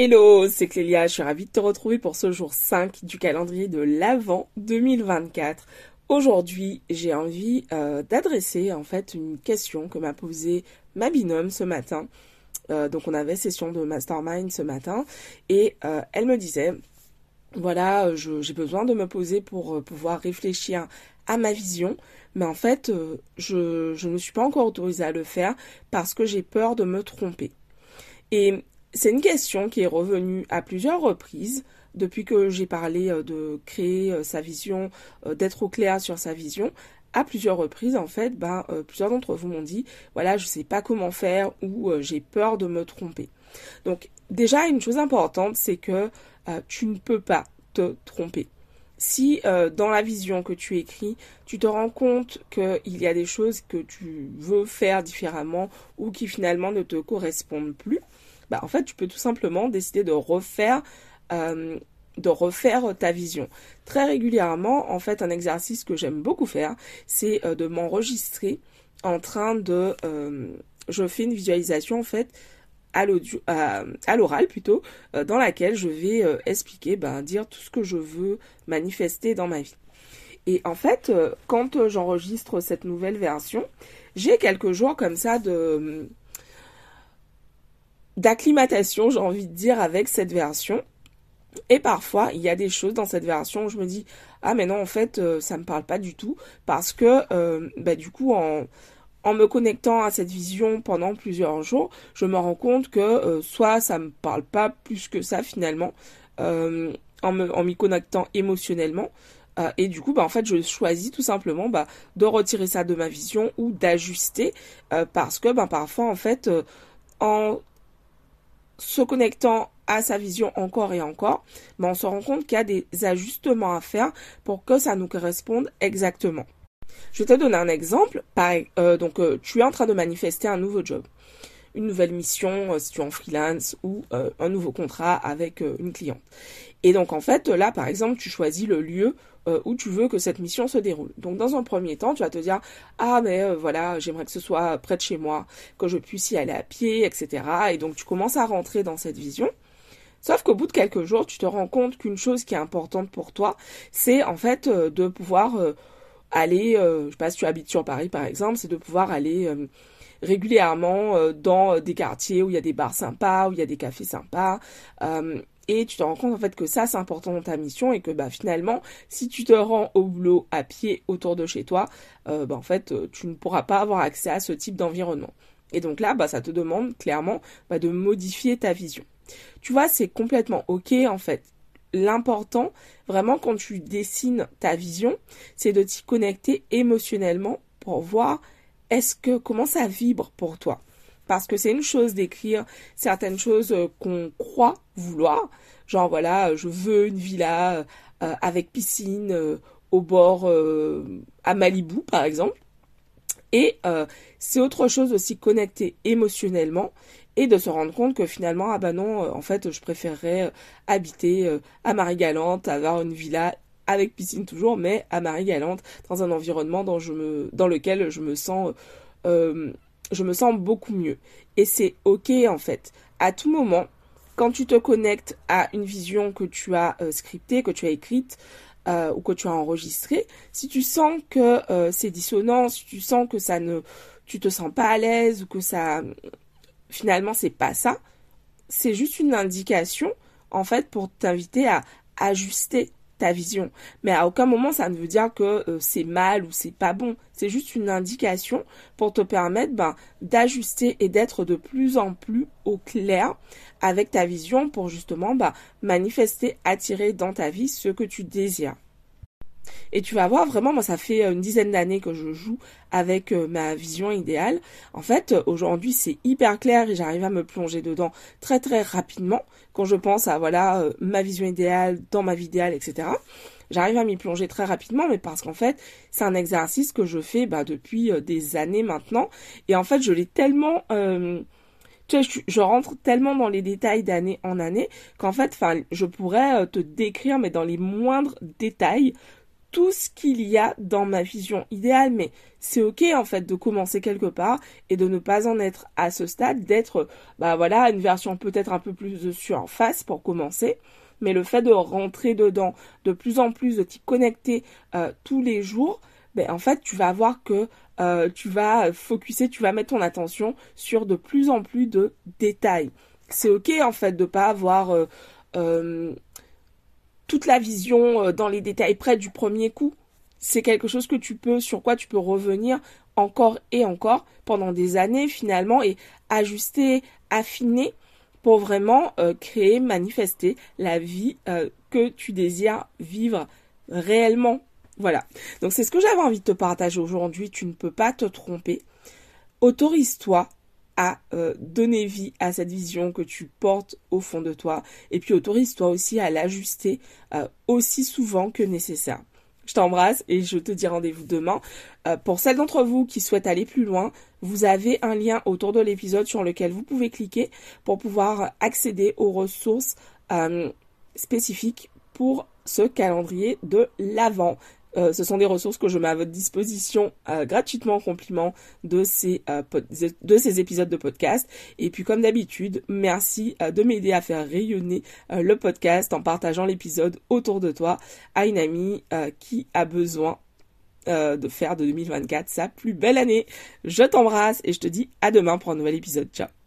Hello, c'est Clélia, je suis ravie de te retrouver pour ce jour 5 du calendrier de l'Avent 2024. Aujourd'hui, j'ai envie euh, d'adresser en fait une question que m'a posée ma binôme ce matin. Euh, donc on avait session de mastermind ce matin et euh, elle me disait voilà, j'ai besoin de me poser pour pouvoir réfléchir à ma vision, mais en fait, je, je ne suis pas encore autorisée à le faire parce que j'ai peur de me tromper. Et c'est une question qui est revenue à plusieurs reprises depuis que j'ai parlé euh, de créer euh, sa vision, euh, d'être au clair sur sa vision. À plusieurs reprises, en fait, ben, plusieurs d'entre vous m'ont dit, voilà, je ne sais pas comment faire ou j'ai peur de me tromper. Donc, déjà, une chose importante, c'est que tu ne peux pas te tromper. Si dans la vision que tu écris, tu te rends compte qu'il y a des choses que tu veux faire différemment ou qui finalement ne te correspondent plus, bah, en fait, tu peux tout simplement décider de refaire, euh, de refaire ta vision. Très régulièrement, en fait, un exercice que j'aime beaucoup faire, c'est euh, de m'enregistrer en train de, euh, je fais une visualisation en fait à l'oral plutôt, dans laquelle je vais expliquer, ben, dire tout ce que je veux manifester dans ma vie. Et en fait, quand j'enregistre cette nouvelle version, j'ai quelques jours comme ça de d'acclimatation, j'ai envie de dire, avec cette version. Et parfois, il y a des choses dans cette version où je me dis ah mais non en fait euh, ça me parle pas du tout parce que euh, bah, du coup en en me connectant à cette vision pendant plusieurs jours, je me rends compte que euh, soit ça me parle pas plus que ça finalement en m'y connectant émotionnellement et du coup, bah, en fait, je choisis tout simplement bah, de retirer ça de ma vision ou d'ajuster parce que bah, parfois, en fait, en se connectant à sa vision encore et encore, mais on se rend compte qu'il y a des ajustements à faire pour que ça nous corresponde exactement. Je vais te donner un exemple. Euh, donc, euh, tu es en train de manifester un nouveau job, une nouvelle mission euh, si tu es en freelance ou un nouveau contrat avec une cliente. Et donc, en fait, là, par exemple, tu choisis le lieu euh, où tu veux que cette mission se déroule. Donc dans un premier temps, tu vas te dire ah mais euh, voilà, j'aimerais que ce soit près de chez moi, que je puisse y aller à pied, etc. Et donc tu commences à rentrer dans cette vision. Sauf qu'au bout de quelques jours, tu te rends compte qu'une chose qui est importante pour toi, c'est en fait euh, de pouvoir aller, je sais pas si tu habites sur Paris par exemple, c'est de pouvoir aller régulièrement dans des quartiers où il y a des bars sympas, où il y a des cafés sympas, et tu te rends compte en fait que ça c'est important dans ta mission et que bah finalement si tu te rends au boulot à pied autour de chez toi, euh, bah, en fait euh, tu ne pourras pas avoir accès à ce type d'environnement. Et donc là bah ça te demande clairement bah, de modifier ta vision. Tu vois c'est complètement ok en fait. L'important vraiment quand tu dessines ta vision, c'est de t'y connecter émotionnellement pour voir est-ce que comment ça vibre pour toi. Parce que c'est une chose d'écrire certaines choses euh, qu'on croit vouloir. Genre voilà, je veux une villa euh, avec piscine euh, au bord à Malibu par exemple. Et c'est autre chose aussi connecter émotionnellement et de se rendre compte que finalement, ah bah non, en fait, je préférerais habiter à Marie-Galante, avoir une villa avec piscine toujours, mais à Marie-Galante, dans un environnement dans lequel je me sens je me sens beaucoup mieux. Et c'est ok en fait. À tout moment, quand tu te connectes à une vision que tu as euh, scriptée, que tu as écrite euh, ou que tu as enregistrée, si tu sens que euh, c'est dissonant, si tu sens que ça ne, tu te sens pas à l'aise ou que ça, finalement c'est pas ça, c'est juste une indication en fait pour t'inviter à ajuster ta vision. Mais à aucun moment ça ne veut dire que euh, c'est mal ou c'est pas bon. C'est juste une indication pour te permettre ben, d'ajuster et d'être de plus en plus au clair avec ta vision pour justement ben, manifester, attirer dans ta vie ce que tu désires. Et tu vas voir vraiment, moi ça fait une dizaine d'années que je joue avec euh, ma vision idéale. En fait, aujourd'hui c'est hyper clair et j'arrive à me plonger dedans très très rapidement quand je pense à voilà euh, ma vision idéale, dans ma vie idéale, etc. J'arrive à m'y plonger très rapidement, mais parce qu'en fait, c'est un exercice que je fais bah, depuis euh, des années maintenant. Et en fait, je l'ai tellement... tu je, je, rentre tellement dans les détails d'année en année qu'en fait, enfin, je pourrais te décrire, mais dans les moindres détails, tout ce qu'il y a dans ma vision idéale, mais c'est ok en fait de commencer quelque part et de ne pas en être à ce stade, d'être bah voilà une version peut-être un peu plus de surface pour commencer, mais le fait de rentrer dedans, de plus en plus de t'y connecter euh, tous les jours, ben en fait tu vas voir que euh, tu vas focuser, tu vas mettre ton attention sur de plus en plus de détails. C'est ok en fait de pas avoir euh, toute la vision dans les détails près du premier coup. C'est quelque chose que tu peux, sur quoi tu peux revenir encore et encore pendant des années finalement et ajuster, affiner pour vraiment euh, créer, manifester la vie euh, que tu désires vivre réellement. Voilà. Donc c'est ce que j'avais envie de te partager aujourd'hui. Tu ne peux pas te tromper. Autorise-toi à euh, donner vie à cette vision que tu portes au fond de toi. Et puis autorise-toi aussi à l'ajuster aussi souvent que nécessaire. Je t'embrasse et je te dis rendez-vous demain. Euh, pour celles d'entre vous qui souhaitent aller plus loin, vous avez un lien autour de l'épisode sur lequel vous pouvez cliquer pour pouvoir accéder aux ressources euh, spécifiques pour ce calendrier de l'avant. Euh, ce sont des ressources que je mets à votre disposition euh, gratuitement en compliment de ces, euh, de ces épisodes de podcast. Et puis comme d'habitude, merci de m'aider à faire rayonner le podcast en partageant l'épisode autour de toi à une amie qui a besoin de faire de 2024 sa plus belle année. Je t'embrasse et je te dis à demain pour un nouvel épisode. Ciao